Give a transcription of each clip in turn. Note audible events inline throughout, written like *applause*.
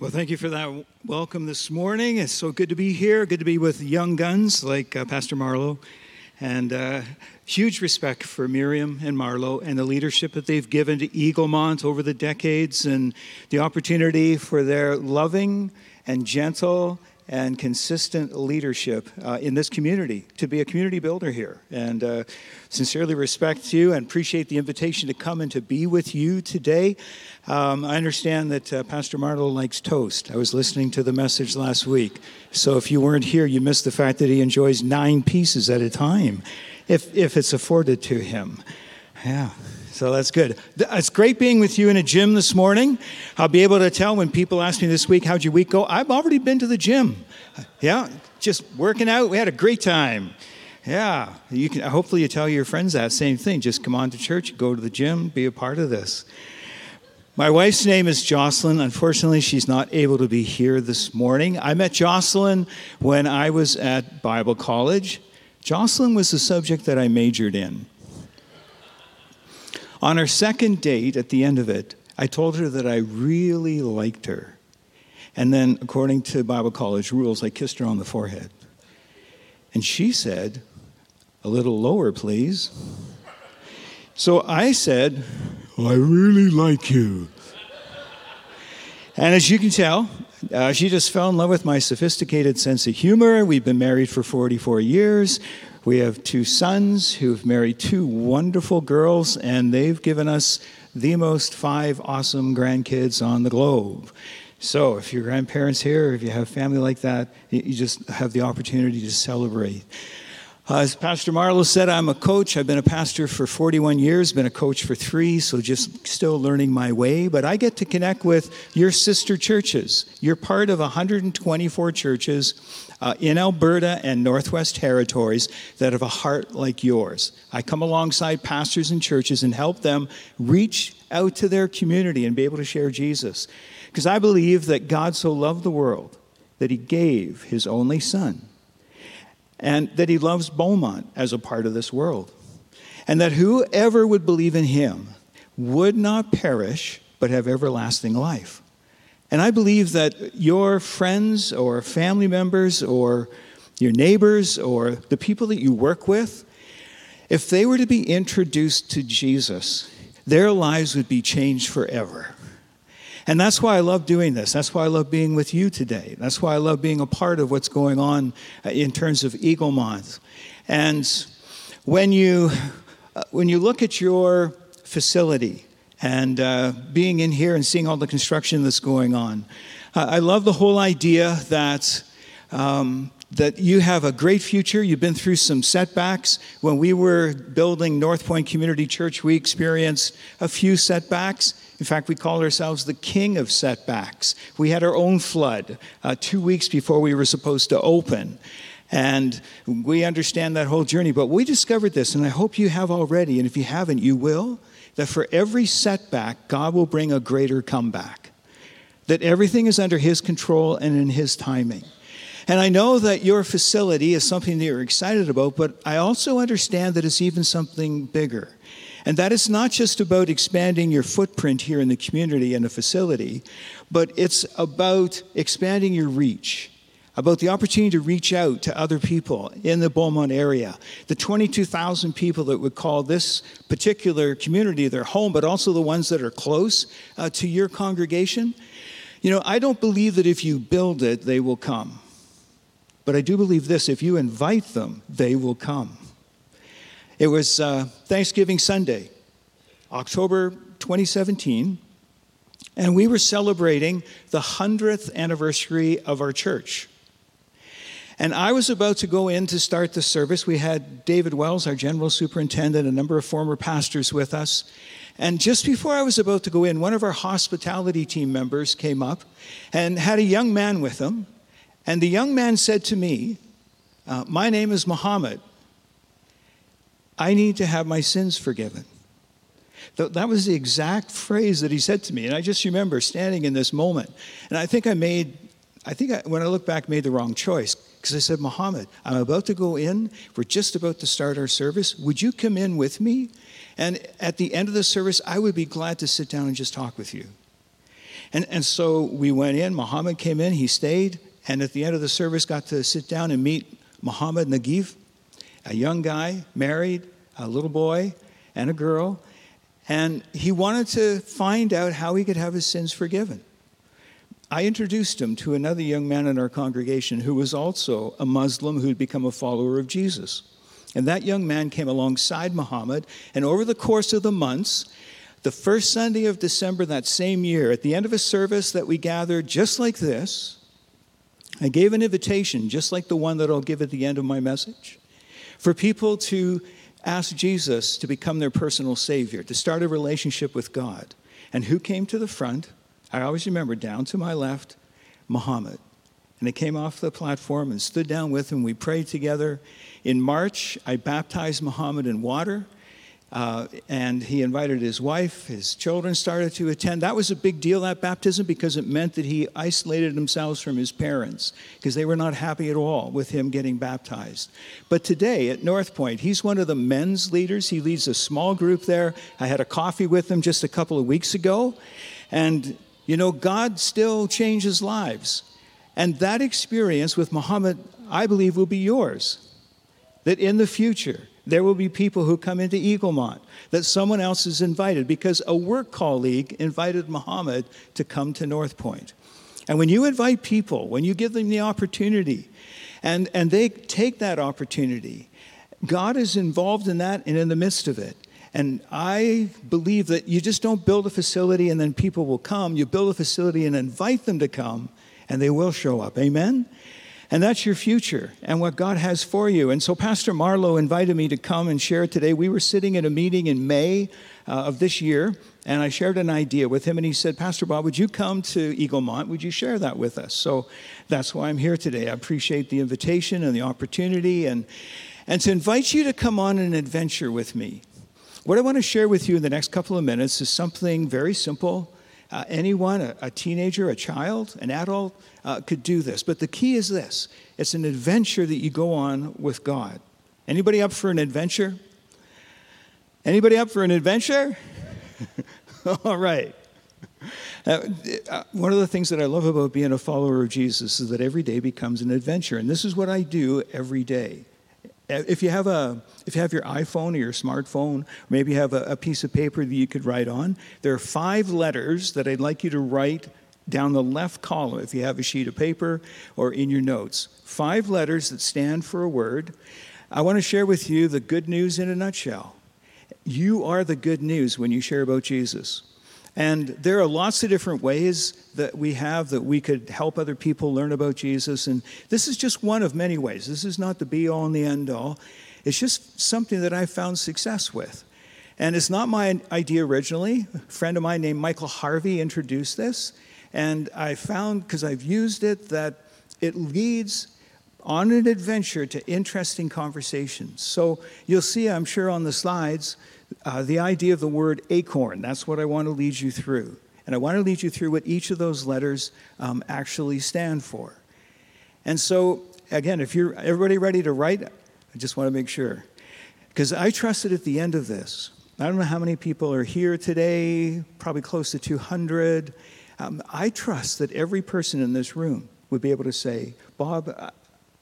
Well, thank you for that welcome this morning. It's so good to be here. Good to be with young guns like uh, Pastor Marlowe. And uh, huge respect for Miriam and Marlowe and the leadership that they've given to Eaglemont over the decades and the opportunity for their loving and gentle and consistent leadership uh, in this community to be a community builder here. And uh, sincerely respect you and appreciate the invitation to come and to be with you today. Um, I understand that uh, Pastor Marlowe likes toast. I was listening to the message last week. So if you weren't here, you missed the fact that he enjoys nine pieces at a time, if, if it's afforded to him. Yeah. So that's good. It's great being with you in a gym this morning. I'll be able to tell when people ask me this week, how'd your week go? I've already been to the gym. Yeah, just working out. We had a great time. Yeah, you can. Hopefully, you tell your friends that same thing. Just come on to church, go to the gym, be a part of this. My wife's name is Jocelyn. Unfortunately, she's not able to be here this morning. I met Jocelyn when I was at Bible college. Jocelyn was the subject that I majored in. On our second date, at the end of it, I told her that I really liked her. And then, according to Bible college rules, I kissed her on the forehead. And she said, A little lower, please. So I said, I really like you. And as you can tell, uh, she just fell in love with my sophisticated sense of humor. We've been married for 44 years. We have two sons who've married two wonderful girls, and they've given us the most five awesome grandkids on the globe. So, if your grandparents here, if you have family like that, you just have the opportunity to celebrate. Uh, as Pastor Marlowe said, I'm a coach. I've been a pastor for 41 years, been a coach for three, so just still learning my way. But I get to connect with your sister churches. You're part of 124 churches uh, in Alberta and Northwest Territories that have a heart like yours. I come alongside pastors and churches and help them reach out to their community and be able to share Jesus. Because I believe that God so loved the world that he gave his only son and that he loves Beaumont as a part of this world, and that whoever would believe in him would not perish but have everlasting life. And I believe that your friends or family members or your neighbors or the people that you work with, if they were to be introduced to Jesus, their lives would be changed forever. And that's why I love doing this. That's why I love being with you today. That's why I love being a part of what's going on uh, in terms of Eaglemont. And when you, uh, when you look at your facility and uh, being in here and seeing all the construction that's going on, I love the whole idea that. Um, that you have a great future. You've been through some setbacks. When we were building North Point Community Church, we experienced a few setbacks. In fact, we call ourselves the king of setbacks. We had our own flood uh, two weeks before we were supposed to open. And we understand that whole journey. But we discovered this, and I hope you have already, and if you haven't, you will, that for every setback, God will bring a greater comeback. That everything is under His control and in His timing. And I know that your facility is something that you're excited about, but I also understand that it's even something bigger. And that is not just about expanding your footprint here in the community and the facility, but it's about expanding your reach, about the opportunity to reach out to other people in the Beaumont area. The 22,000 people that would call this particular community their home, but also the ones that are close uh, to your congregation. You know, I don't believe that if you build it, they will come. But I do believe this if you invite them, they will come. It was uh, Thanksgiving Sunday, October 2017, and we were celebrating the 100th anniversary of our church. And I was about to go in to start the service. We had David Wells, our general superintendent, a number of former pastors with us. And just before I was about to go in, one of our hospitality team members came up and had a young man with him. And the young man said to me, uh, My name is Muhammad. I need to have my sins forgiven. That was the exact phrase that he said to me. And I just remember standing in this moment. And I think I made, I think I, when I look back, made the wrong choice. Because I said, Muhammad, I'm about to go in. We're just about to start our service. Would you come in with me? And at the end of the service, I would be glad to sit down and just talk with you. And, and so we went in, Muhammad came in, he stayed, and at the end of the service got to sit down and meet Muhammad Nagif, a young guy, married, a little boy, and a girl. And he wanted to find out how he could have his sins forgiven. I introduced him to another young man in our congregation who was also a Muslim who'd become a follower of Jesus. And that young man came alongside Muhammad, and over the course of the months, the first Sunday of December that same year, at the end of a service that we gathered just like this, I gave an invitation, just like the one that I'll give at the end of my message, for people to ask Jesus to become their personal Savior, to start a relationship with God. And who came to the front? I always remember down to my left, Muhammad. And he came off the platform and stood down with him. We prayed together. In March, I baptized Muhammad in water. Uh, and he invited his wife, his children started to attend. That was a big deal, that baptism, because it meant that he isolated himself from his parents, because they were not happy at all with him getting baptized. But today at North Point, he's one of the men's leaders. He leads a small group there. I had a coffee with him just a couple of weeks ago. And, you know, God still changes lives. And that experience with Muhammad, I believe, will be yours. That in the future, there will be people who come into Eaglemont that someone else is invited because a work colleague invited Muhammad to come to North Point. And when you invite people, when you give them the opportunity, and, and they take that opportunity, God is involved in that and in the midst of it. And I believe that you just don't build a facility and then people will come. You build a facility and invite them to come, and they will show up. Amen? And that's your future and what God has for you. And so Pastor Marlowe invited me to come and share today. We were sitting at a meeting in May uh, of this year, and I shared an idea with him, and he said, Pastor Bob, would you come to Eaglemont? Would you share that with us? So that's why I'm here today. I appreciate the invitation and the opportunity and, and to invite you to come on an adventure with me. What I want to share with you in the next couple of minutes is something very simple. Uh, anyone, a, a teenager, a child, an adult, uh, could do this. But the key is this it's an adventure that you go on with God. Anybody up for an adventure? Anybody up for an adventure? *laughs* All right. Uh, one of the things that I love about being a follower of Jesus is that every day becomes an adventure. And this is what I do every day. Uh, if you have a if you have your iphone or your smartphone maybe you have a, a piece of paper that you could write on there are five letters that i'd like you to write down the left column, if you have a sheet of paper or in your notes, five letters that stand for a word. I want to share with you the good news in a nutshell. You are the good news when you share about Jesus. And there are lots of different ways that we have that we could help other people learn about Jesus. And this is just one of many ways. This is not the be all and the end all. It's just something that I found success with. And it's not my idea originally. A friend of mine named Michael Harvey introduced this. And I found, because I've used it, that it leads on an adventure to interesting conversations. So you'll see, I'm sure, on the slides, uh, the idea of the word acorn. That's what I want to lead you through. And I want to lead you through what each of those letters um, actually stand for. And so, again, if you're everybody ready to write, I just want to make sure. Because I trusted at the end of this. I don't know how many people are here today, probably close to 200. Um, I trust that every person in this room would be able to say, Bob, uh,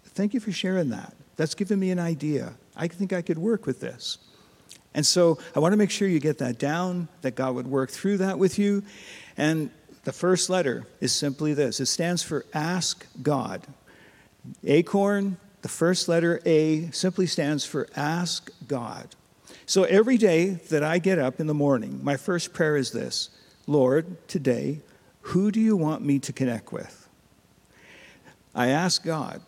thank you for sharing that. That's given me an idea. I think I could work with this. And so I want to make sure you get that down, that God would work through that with you. And the first letter is simply this it stands for Ask God. Acorn, the first letter A, simply stands for Ask God. So every day that I get up in the morning, my first prayer is this Lord, today who do you want me to connect with? I ask God,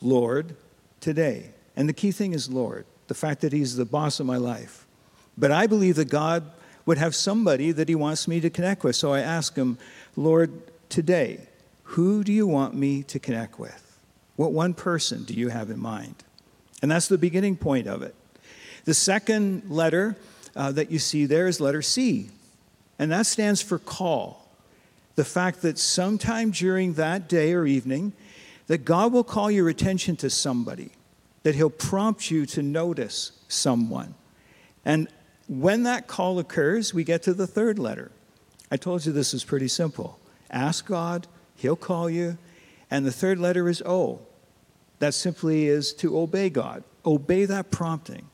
Lord, today. And the key thing is Lord, the fact that He's the boss of my life. But I believe that God would have somebody that He wants me to connect with. So I ask Him, Lord, today, who do you want me to connect with? What one person do you have in mind? And that's the beginning point of it. The second letter uh, that you see there is letter C, and that stands for call the fact that sometime during that day or evening, that God will call your attention to somebody, that He'll prompt you to notice someone. And when that call occurs, we get to the third letter. I told you this is pretty simple. Ask God, He'll call you. And the third letter is O. That simply is to obey God. Obey that prompting.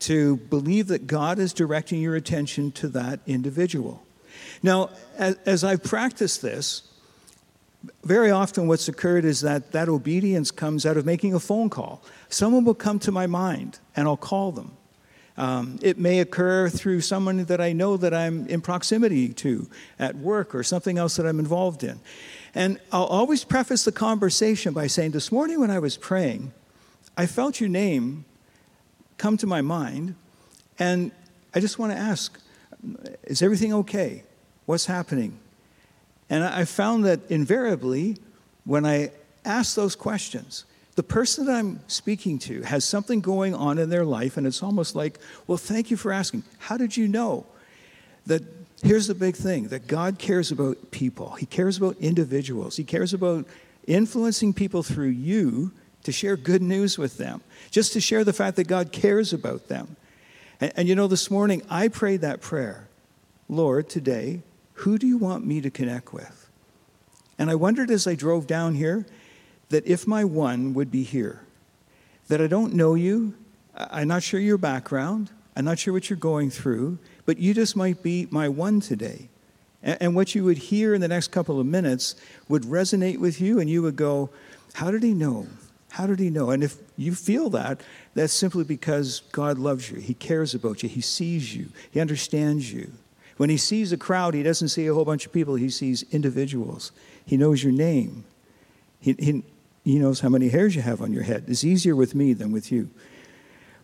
To believe that God is directing your attention to that individual. Now, as, I've practiced this, very often what's occurred is that that obedience comes out of making a phone call. Someone will come to my mind and I'll call them. Um, it may occur through someone that I know that I'm in proximity to at work or something else that I'm involved in. And I'll always preface the conversation by saying, This morning when I was praying, I felt your name come to my mind, and I just want to ask, Is everything okay? What's happening? And I found that invariably, when I ask those questions, the person that I'm speaking to has something going on in their life, and it's almost like, well, thank you for asking. How did you know? That here's the big thing that God cares about people, He cares about individuals, He cares about influencing people through you to share good news with them, just to share the fact that God cares about them. And, and you know, this morning I prayed that prayer Lord, today, who do you want me to connect with? And I wondered as I drove down here that if my one would be here, that I don't know you, I'm not sure your background, I'm not sure what you're going through, but you just might be my one today. And what you would hear in the next couple of minutes would resonate with you, and you would go, How did he know? How did he know? And if you feel that, that's simply because God loves you. He cares about you. He sees you. He understands you. When he sees a crowd, he doesn't see a whole bunch of people, he sees individuals. He knows your name. He, he, he knows how many hairs you have on your head. It's easier with me than with you.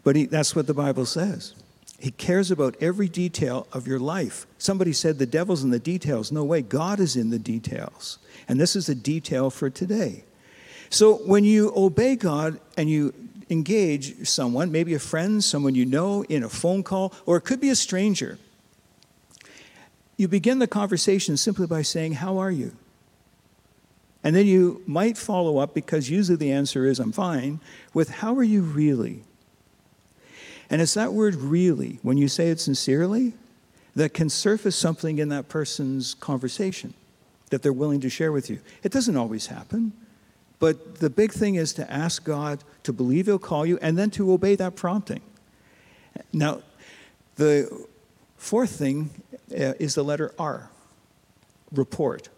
But he, that's what the Bible says. He cares about every detail of your life. Somebody said the devil's in the details. No way, God is in the details. And this is a detail for today. So when you obey God and you engage someone, maybe a friend, someone you know, in a phone call, or it could be a stranger, you begin the conversation simply by saying, How are you? And then you might follow up, because usually the answer is, I'm fine, with, How are you really? And it's that word really, when you say it sincerely, that can surface something in that person's conversation that they're willing to share with you. It doesn't always happen, but the big thing is to ask God to believe He'll call you and then to obey that prompting. Now, the fourth thing uh, is the letter R report.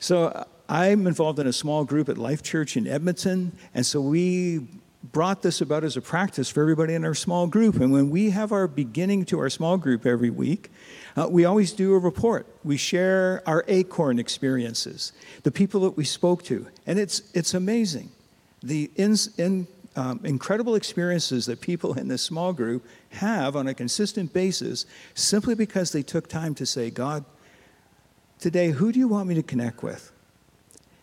So I'm involved in a small group at Life Church in Edmonton, and so we brought this about as a practice for everybody in our small group. And when we have our beginning to our small group every week, uh, we always do a report. We share our acorn experiences, the people that we spoke to, and it's it's amazing, the in, in, um, incredible experiences that people in this small group have on a consistent basis, simply because they took time to say, God, today, who do you want me to connect with?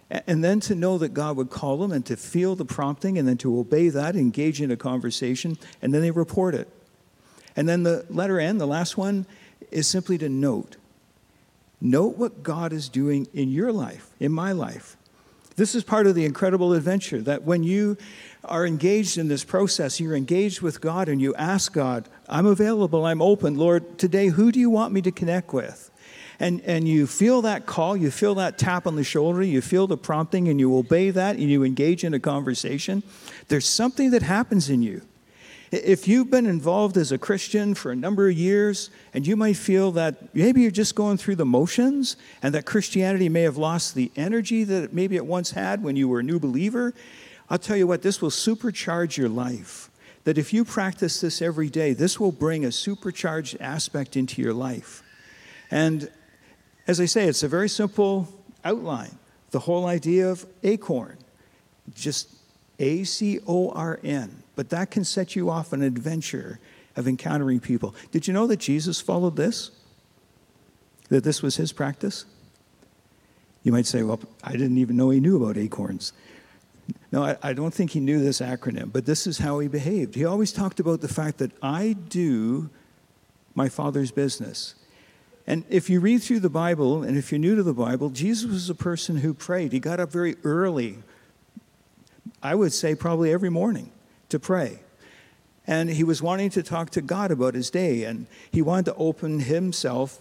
And then to know that God would call them and to feel the prompting and then to obey that, engage in a conversation, and then they report it. And then the letter N, the last one, is simply to note. Note what God is doing in your life, in my life. This is part of the incredible adventure that when you are engaged in this process, you're engaged with God and you ask God, I'm available, I'm open. Lord, today, who do you want me to connect with? and, and you feel that call, you feel that tap on the shoulder, you feel the prompting, and you obey that, and you engage in a conversation, there's something that happens in you. If you've been involved as a Christian for a number of years, and you might feel that maybe you're just going through the motions, and that Christianity may have lost the energy that maybe it once had when you were a new believer, I'll tell you what, this will supercharge your life. That if you practice this every day, this will bring a supercharged aspect into your life. And as I say, it's a very simple outline. The whole idea of acorn, just A C O R N. But that can set you off an adventure of encountering people. Did you know that Jesus followed this? That this was his practice? You might say, well, I didn't even know he knew about acorns. No, I, I, don't think he knew this acronym, but this is how he behaved. He always talked about the fact that I do my father's business. And if you read through the Bible, and if you're new to the Bible, Jesus was a person who prayed. He got up very early, I would say probably every morning, to pray. And he was wanting to talk to God about his day, and he wanted to open himself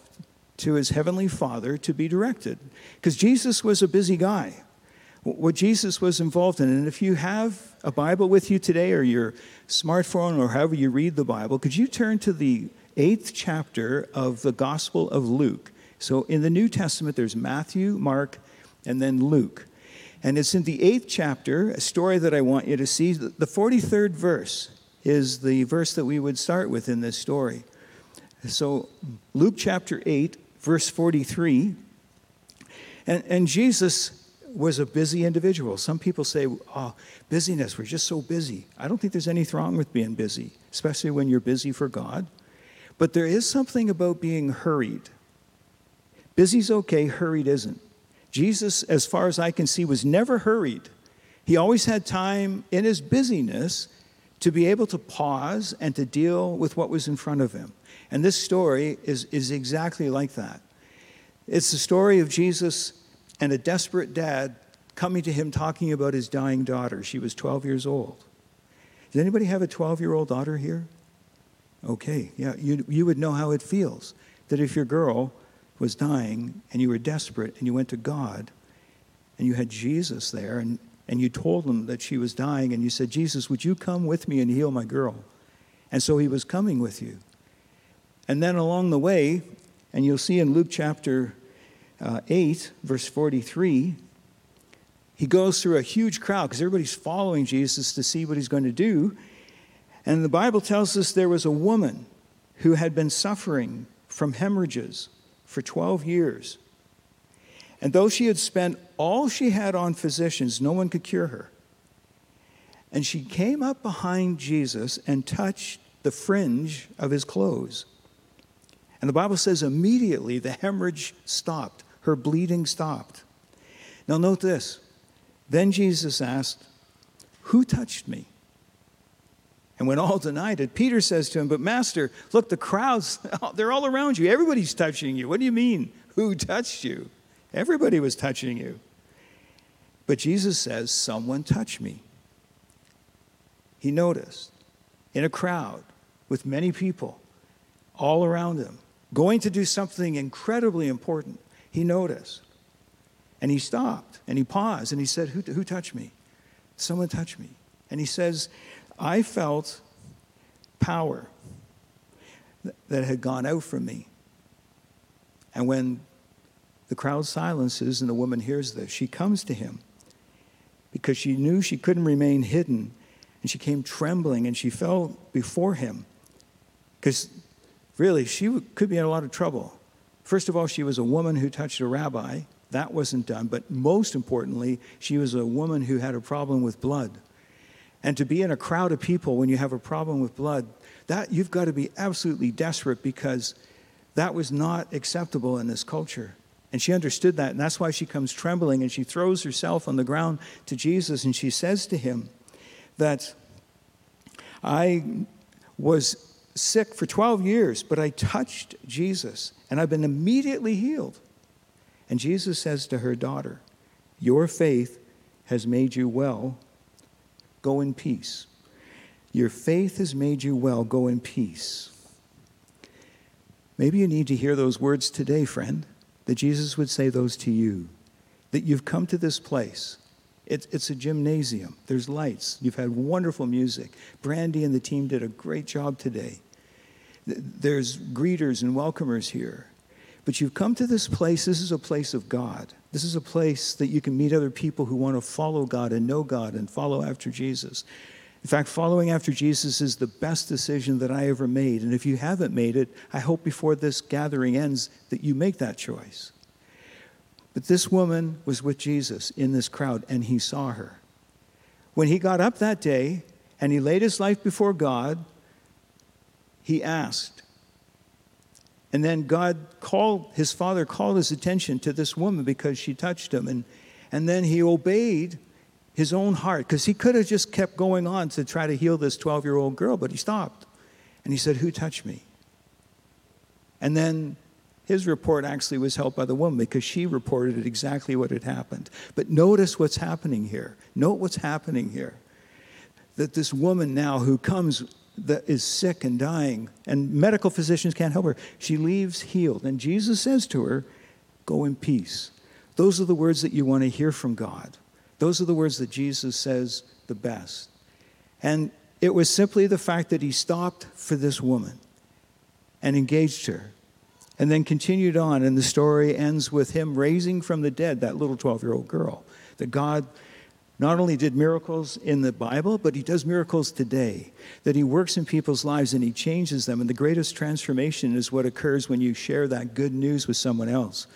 to his heavenly Father to be directed. Because Jesus was a busy guy. What Jesus was involved in. And if you have a Bible with you today or your smartphone or however you read the Bible, could you turn to the eighth chapter of the Gospel of Luke? So in the New Testament, there's Matthew, Mark, and then Luke. And it's in the eighth chapter, a story that I want you to see. The 43rd verse is the verse that we would start with in this story. So, Luke chapter 8, verse 43. And, and Jesus was a busy individual. Some people say, oh, busyness, we're just so busy. I don't think there's anything wrong with being busy, especially when you're busy for God. But there is something about being hurried. Busy's okay, hurried isn't. Jesus, as far as I can see, was never hurried. He always had time in his busyness to be able to pause and to deal with what was in front of him. And this story is, is exactly like that. It's the story of Jesus and a desperate dad coming to him talking about his dying daughter. She was 12 years old. Does anybody have a 12 year old daughter here? Okay, yeah, you, you would know how it feels that if your girl was dying and you were desperate and you went to God and you had Jesus there and, and you told him that she was dying and you said, Jesus, would you come with me and heal my girl? And so he was coming with you. And then along the way, and you'll see in Luke chapter uh, 8, verse 43, he goes through a huge crowd because everybody's following Jesus to see what he's going to do. And the Bible tells us there was a woman who had been suffering from hemorrhages for 12 years. And though she had spent all she had on physicians, no one could cure her. And she came up behind Jesus and touched the fringe of his clothes. And the Bible says immediately the hemorrhage stopped, her bleeding stopped. Now, note this. Then Jesus asked, Who touched me? And when all denied it, Peter says to him, But Master, look, the crowds, *laughs* they're all around you. Everybody's touching you. What do you mean, who touched you? Everybody was touching you. But Jesus says, Someone touched me. He noticed in a crowd with many people all around him, going to do something incredibly important. He noticed. And he stopped and he paused and he said, Who, who touched me? Someone touched me. And he says, I felt power that had gone out from me. And when the crowd silences and the woman hears this, she comes to him because she knew she couldn't remain hidden. And she came trembling and she fell before him because really she could be in a lot of trouble. First of all, she was a woman who touched a rabbi. That wasn't done. But most importantly, she was a woman who had a problem with blood. And to be in a crowd of people when you have a problem with blood, that you've got to be absolutely desperate because that was not acceptable in this culture. And she understood that, and that's why she comes trembling and she throws herself on the ground to Jesus and she says to him that I was sick for 12 years, but I touched Jesus and I've been immediately healed. And Jesus says to her daughter, Your faith has made you well Go in peace. Your faith has made you well. Go in peace. Maybe you need to hear those words today, friend, that Jesus would say those to you. That you've come to this place. It's, it's a gymnasium. There's lights. You've had wonderful music. Brandy and the team did a great job today. There's greeters and welcomers here. But you've come to this place. This is a place of God. This is a place that you can meet other people who want to follow God and know God and follow after Jesus. In fact, following after Jesus is the best decision that I ever made. And if you haven't made it, I hope before this gathering ends that you make that choice. But this woman was with Jesus in this crowd, and he saw her. When he got up that day and he laid his life before God, he asked, and then God called, his father called his attention to this woman because she touched him. And, and then he obeyed his own heart because he could have just kept going on to try to heal this 12 year old girl, but he stopped. And he said, Who touched me? And then his report actually was helped by the woman because she reported exactly what had happened. But notice what's happening here. Note what's happening here. That this woman now who comes that is sick and dying, and medical physicians can't help her. She leaves healed. And Jesus says to her, Go in peace. Those are the words that you want to hear from God. Those are the words that Jesus says the best. And it was simply the fact that he stopped for this woman and engaged her and then continued on. And the story ends with him raising from the dead that little 12 year old girl. That God not only did miracles in the Bible, but he does miracles today. That he works in people's lives and he changes them. And the greatest transformation is what occurs when you share that good news with someone else.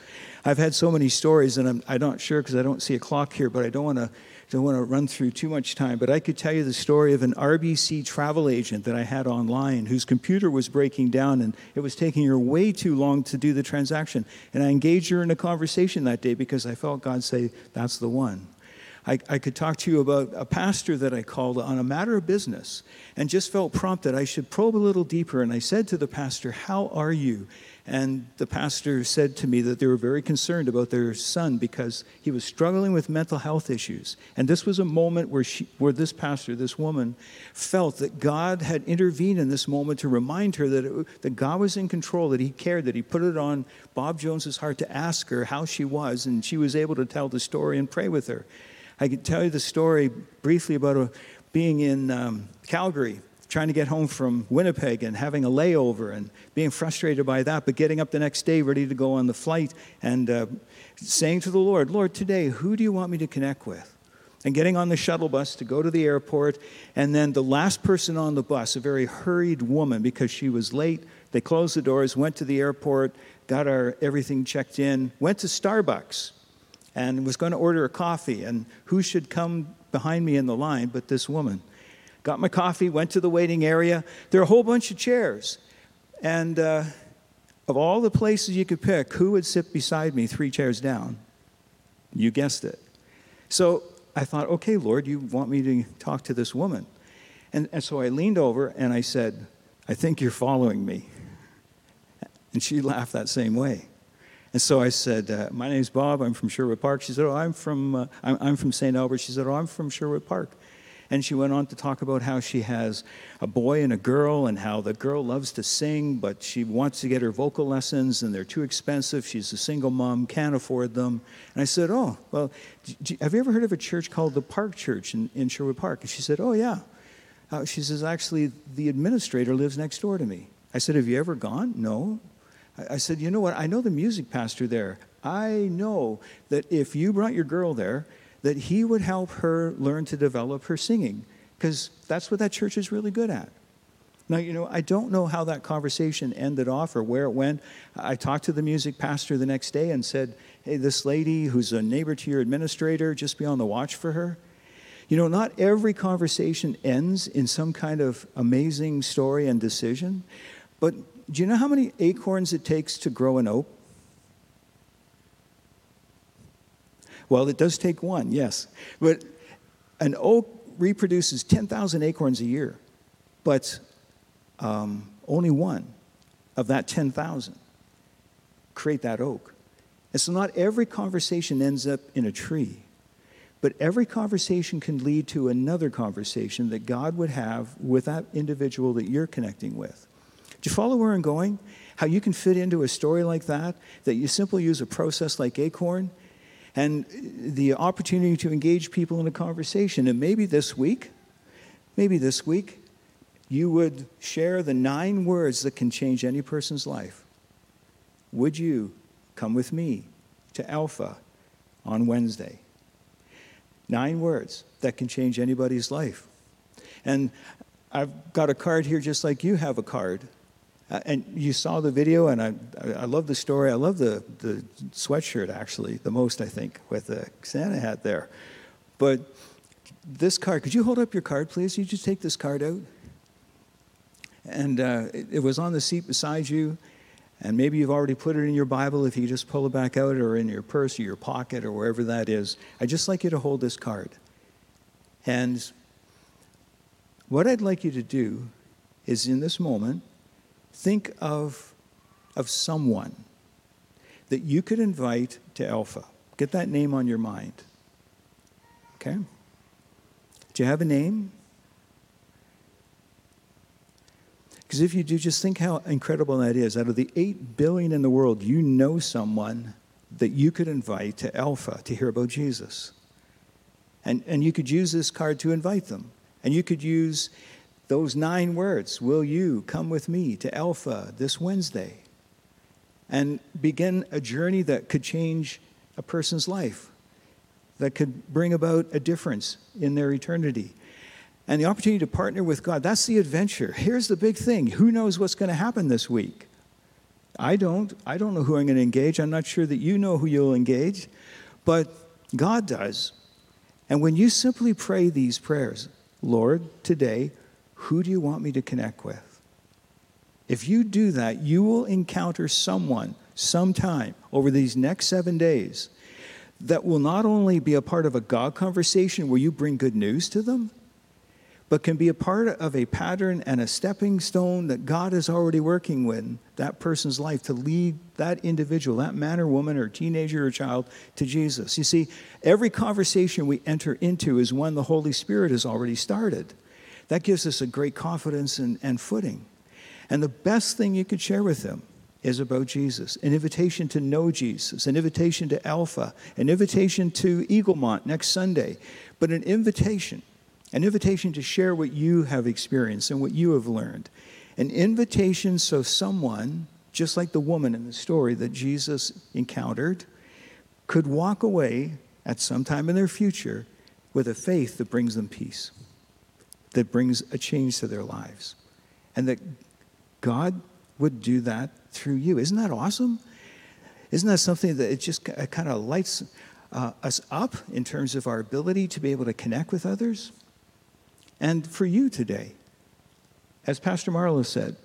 I've had so many stories, and I'm, I'm not sure because I don't see a clock here, but I don't want to don't want to run through too much time, but I could tell you the story of an RBC travel agent that I had online whose computer was breaking down and it was taking her way too long to do the transaction. And I engaged her in a conversation that day because I felt God say, That's the one. I, I, could talk to you about a pastor that I called on a matter of business and just felt prompted I should probe a little deeper. And I said to the pastor, How are you? And the pastor said to me that they were very concerned about their son because he was struggling with mental health issues. And this was a moment where, she, where this pastor, this woman, felt that God had intervened in this moment to remind her that, it, that God was in control, that he cared, that he put it on Bob Jones's heart to ask her how she was. And she was able to tell the story and pray with her. I can tell you the story briefly about a, being in um, Calgary trying to get home from Winnipeg and having a layover and being frustrated by that, but getting up the next day ready to go on the flight and uh, saying to the Lord, Lord, today, who do you want me to connect with? And getting on the shuttle bus to go to the airport. And then the last person on the bus, a very hurried woman because she was late, they closed the doors, went to the airport, got our everything checked in, went to Starbucks and was going to order a coffee. And who should come behind me in the line but this woman? got my coffee, went to the waiting area. There are a whole bunch of chairs. And uh, of all the places you could pick, who would sit beside me three chairs down? You guessed it. So I thought, okay, Lord, you want me to talk to this woman. And, and so I leaned over and I said, I think you're following me. And she laughed that same way. And so I said, uh, My name's Bob. I'm from Sherwood Park. She said, Oh, I'm from, uh, I'm, I'm from St. Albert. She said, Oh, I'm from Sherwood Park. And she went on to talk about how she has a boy and a girl, and how the girl loves to sing, but she wants to get her vocal lessons, and they're too expensive. She's a single mom, can't afford them. And I said, Oh, well, have you ever heard of a church called the Park Church in, in Sherwood Park? And she said, Oh, yeah. Uh, she says, Actually, the administrator lives next door to me. I said, Have you ever gone? No. I, said, You know what? I know the music pastor there. I know that if you brought your girl there, that he would help her learn to develop her singing because that's what that church is really good at. Now, you know, I don't know how that conversation ended off or where it went. I talked to the music pastor the next day and said, Hey, this lady who's a neighbor to your administrator, just be on the watch for her. You know, not every conversation ends in some kind of amazing story and decision, but do you know how many acorns it takes to grow an oak? Well, it does take one, yes. But an oak reproduces 10,000 acorns a year, but um, only one of that 10,000 create that oak. And so not every conversation ends up in a tree, but every conversation can lead to another conversation that God would have with that individual that you're connecting with. Do you follow where I'm going? How you can fit into a story like that, that you simply use a process like Acorn and the opportunity to engage people in a conversation. And maybe this week, maybe this week, you would share the nine words that can change any person's life. Would you come with me to Alpha on Wednesday? Nine words that can change anybody's life. And I've got a card here just like you have a card. Uh, and you saw the video, and I, I love the story. I love the, the sweatshirt, actually, the most, I think, with the Santa hat there. But this card, could you hold up your card, please? You just take this card out. And uh, it, it was on the seat beside you. And maybe you've already put it in your Bible if you just pull it back out, or in your purse, or your pocket, or wherever that is. I'd just like you to hold this card. And what I'd like you to do is in this moment, think of, of someone that you could invite to Alpha. Get that name on your mind. Okay? Do you have a name? Because if you do, just think how incredible that is. Out of the 8 billion in the world, you know someone that you could invite to Alpha to hear about Jesus. And, and you could use this card to invite them. And you could use those nine words Will you come with me to Alpha this Wednesday? And begin a journey that could change a person's life, that could bring about a difference in their eternity and the opportunity to partner with God. That's the adventure. Here's the big thing who knows what's going to happen this week? I don't. I don't know who I'm going to engage. I'm not sure that you know who you'll engage, but God does. And when you simply pray these prayers, Lord, today, who do you want me to connect with? If you do that, you will encounter someone sometime over these next seven days that will not only be a part of a God conversation where you bring good news to them, but can be a part of a pattern and a stepping stone that God is already working with that person's life to lead that individual, that man or woman or teenager or child to Jesus. You see, every conversation we enter into is one the Holy Spirit has already started. That gives us a great confidence and, and footing. And the best thing you could share with them is about Jesus an invitation to know Jesus, an invitation to Alpha, an invitation to Eaglemont next Sunday, but an invitation an invitation to share what you have experienced and what you have learned. An invitation so someone, just like the woman in the story that Jesus encountered, could walk away at some time in their future with a faith that brings them peace, that brings a change to their lives, and that God would do that through you. Isn't that awesome? Isn't that something that it just kind of lights uh, us up in terms of our ability to be able to connect with others? And for you today, as Pastor Marla said,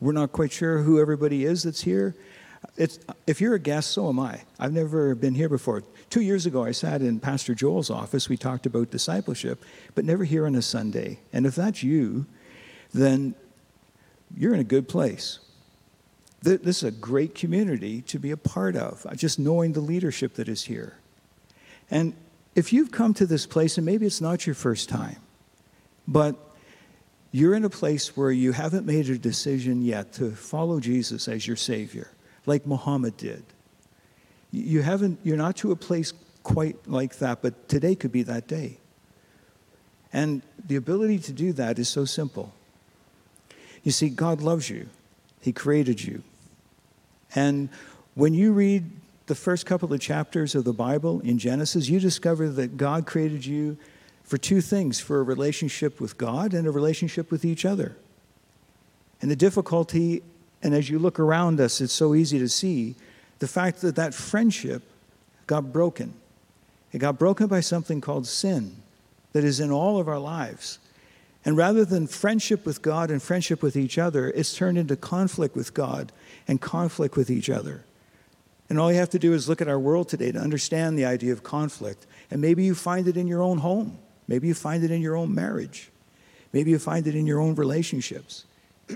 we're not quite sure who everybody is that's here. It's, if you're a guest, so am I. I've never been here before. Two years ago, I sat in Pastor Joel's office. We talked about discipleship, but never here on a Sunday. And if that's you, then you're in a good place. This is a great community to be a part of, uh, just knowing the leadership that is here. And if you've come to this place, and maybe it's not your first time, but you're in a place where you haven't made a decision yet to follow Jesus as your Savior, like Muhammad did. You haven't, you're not to a place quite like that, but today could be that day. And the ability to do that is so simple. You see, God loves you, He created you. And when you read the first couple of chapters of the Bible in Genesis, you discover that God created you for two things for a relationship with God and a relationship with each other. And the difficulty, and as you look around us, it's so easy to see the fact that that friendship got broken. It got broken by something called sin that is in all of our lives. And rather than friendship with God and friendship with each other, it's turned into conflict with God and conflict with each other. And all you have to do is look at our world today to understand the idea of conflict. And maybe you find it in your own home. Maybe you find it in your own marriage. Maybe you find it in your own relationships. *clears throat*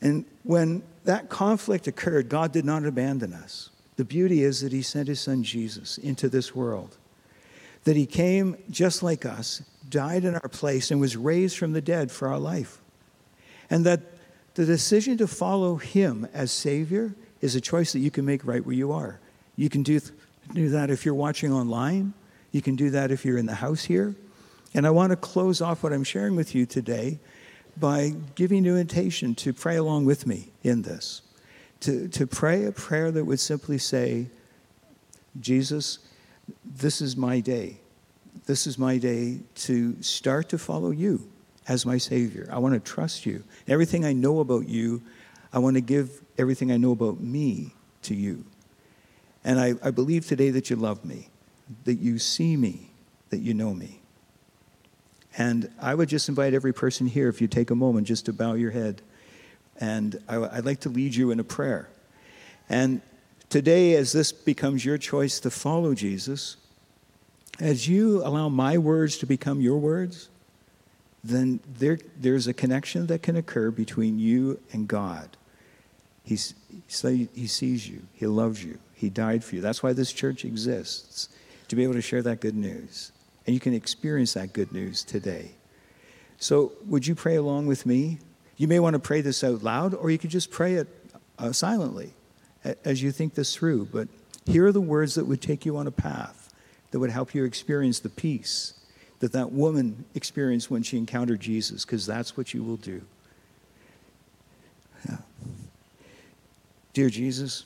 and when that conflict occurred, God did not abandon us. The beauty is that He sent His Son Jesus into this world, that He came just like us, died in our place, and was raised from the dead for our life. And that the decision to follow Him as Savior is a choice that you can make right where you are. You can do, do that if you're watching online. You can do that if you're in the house here. And I want to close off what I'm sharing with you today by giving you an invitation to pray along with me in this. To, to pray a prayer that would simply say, Jesus, this is my day. This is my day to start to follow you as my Savior. I want to trust you. Everything I know about you, I want to give everything I know about me to you. And I, I believe today that you love me that you see me, that you know me. And I would just invite every person here, if you take a moment, just to bow your head. And I, would like to lead you in a prayer. And today, as this becomes your choice to follow Jesus, as you allow my words to become your words, then there, there's a connection that can occur between you and God. He's, he sees you, He loves you, He died for you. That's why this church exists to be able to share that good news. And you can experience that good news today. So, would you pray along with me? You may want to pray this out loud, or you could just pray it uh, silently as you think this through. But here are the words that would take you on a path that would help you experience the peace that that woman experienced when she encountered Jesus, because that's what you will do. Yeah. Dear Jesus,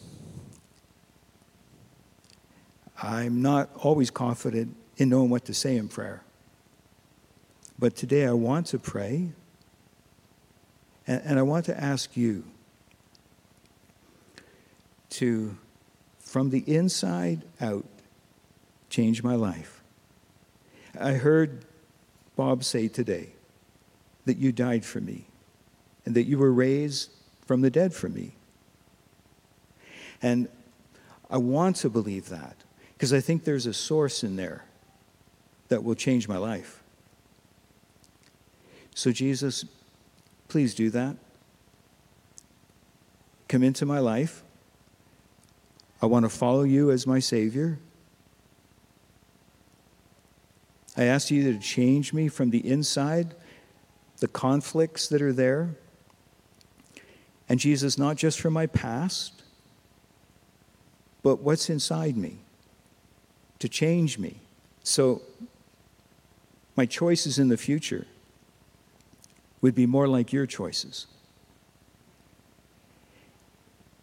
I'm not always confident in knowing what to say in prayer. But today I want to pray, and, and I want to ask you to, from the inside out, change my life. I heard Bob say today that you died for me and that you were raised from the dead for me. And I want to believe that because I think there's a source in there that will change my life. So, Jesus, please do that. Come into my life. I want to follow you as my Savior. I ask you to change me from the inside, the conflicts that are there. And Jesus, not just from my past, but what's inside me, to change me. So my choices in the future would be more like your choices.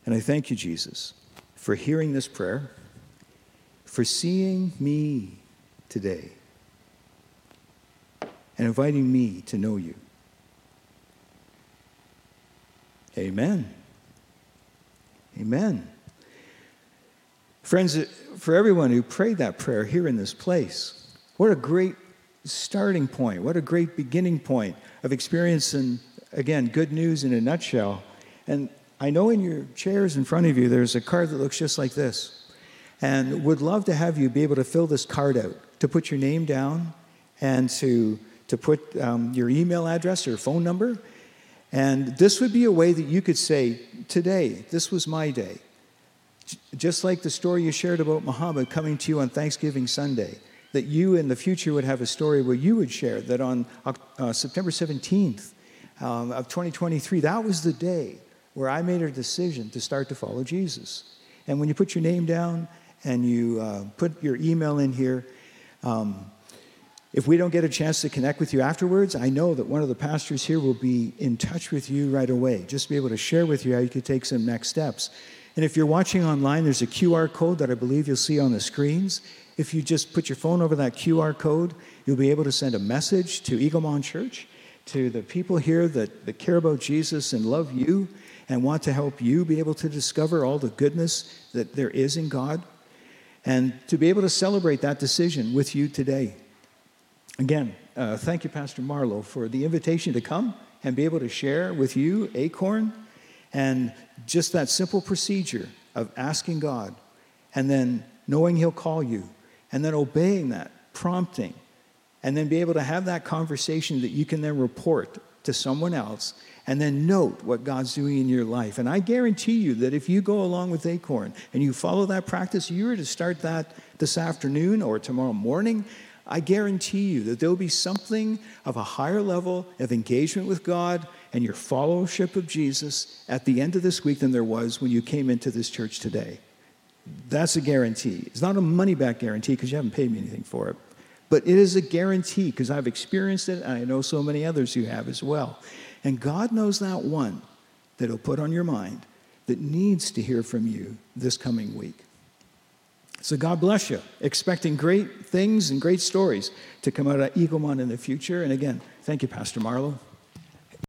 And I thank you, Jesus, for hearing this prayer, for seeing me today, and inviting me to know you. Amen. Amen. Friends, for everyone who prayed that prayer here in this place, what a great starting point. What a great beginning point of experiencing, again, good news in a nutshell. And I know in your chairs in front of you, there's a card that looks just like this. And would love to have you be able to fill this card out, to put your name down and to, to put um, your email address or phone number. And this would be a way that you could say, Today, this was my day. Just like the story you shared about Muhammad coming to you on Thanksgiving Sunday, that you in the future would have a story where you would share that on uh, September 17th um, of 2023, that was the day where I made a decision to start to follow Jesus. And when you put your name down and you uh, put your email in here, um, if we don't get a chance to connect with you afterwards, I know that one of the pastors here will be in touch with you right away, just to be able to share with you how you could take some next steps. And if you're watching online, there's a QR code that I believe you'll see on the screens. If you just put your phone over that QR code, you'll be able to send a message to Eaglemont Church, to the people here that, that care about Jesus and love you and want to help you be able to discover all the goodness that there is in God and to be able to celebrate that decision with you today. Again, uh, thank you, Pastor Marlowe, for the invitation to come and be able to share with you Acorn and just that simple procedure of asking God and then knowing He'll call you and then obeying that prompting and then be able to have that conversation that you can then report to someone else and then note what God's doing in your life. And I guarantee you that if you go along with Acorn and you follow that practice, you were to start that this afternoon or tomorrow morning, I guarantee you that there'll be something of a higher level of engagement with God and your followership of Jesus at the end of this week than there was when you came into this church today. That's a guarantee. It's not a money back guarantee because you haven't paid me anything for it. But it is a guarantee because I've experienced it and I know so many others who have as well. And God knows that one that He'll put on your mind that needs to hear from you this coming week. So God bless you. Expecting great things and great stories to come out of Eaglemont in the future. And again, thank you, Pastor Marlowe.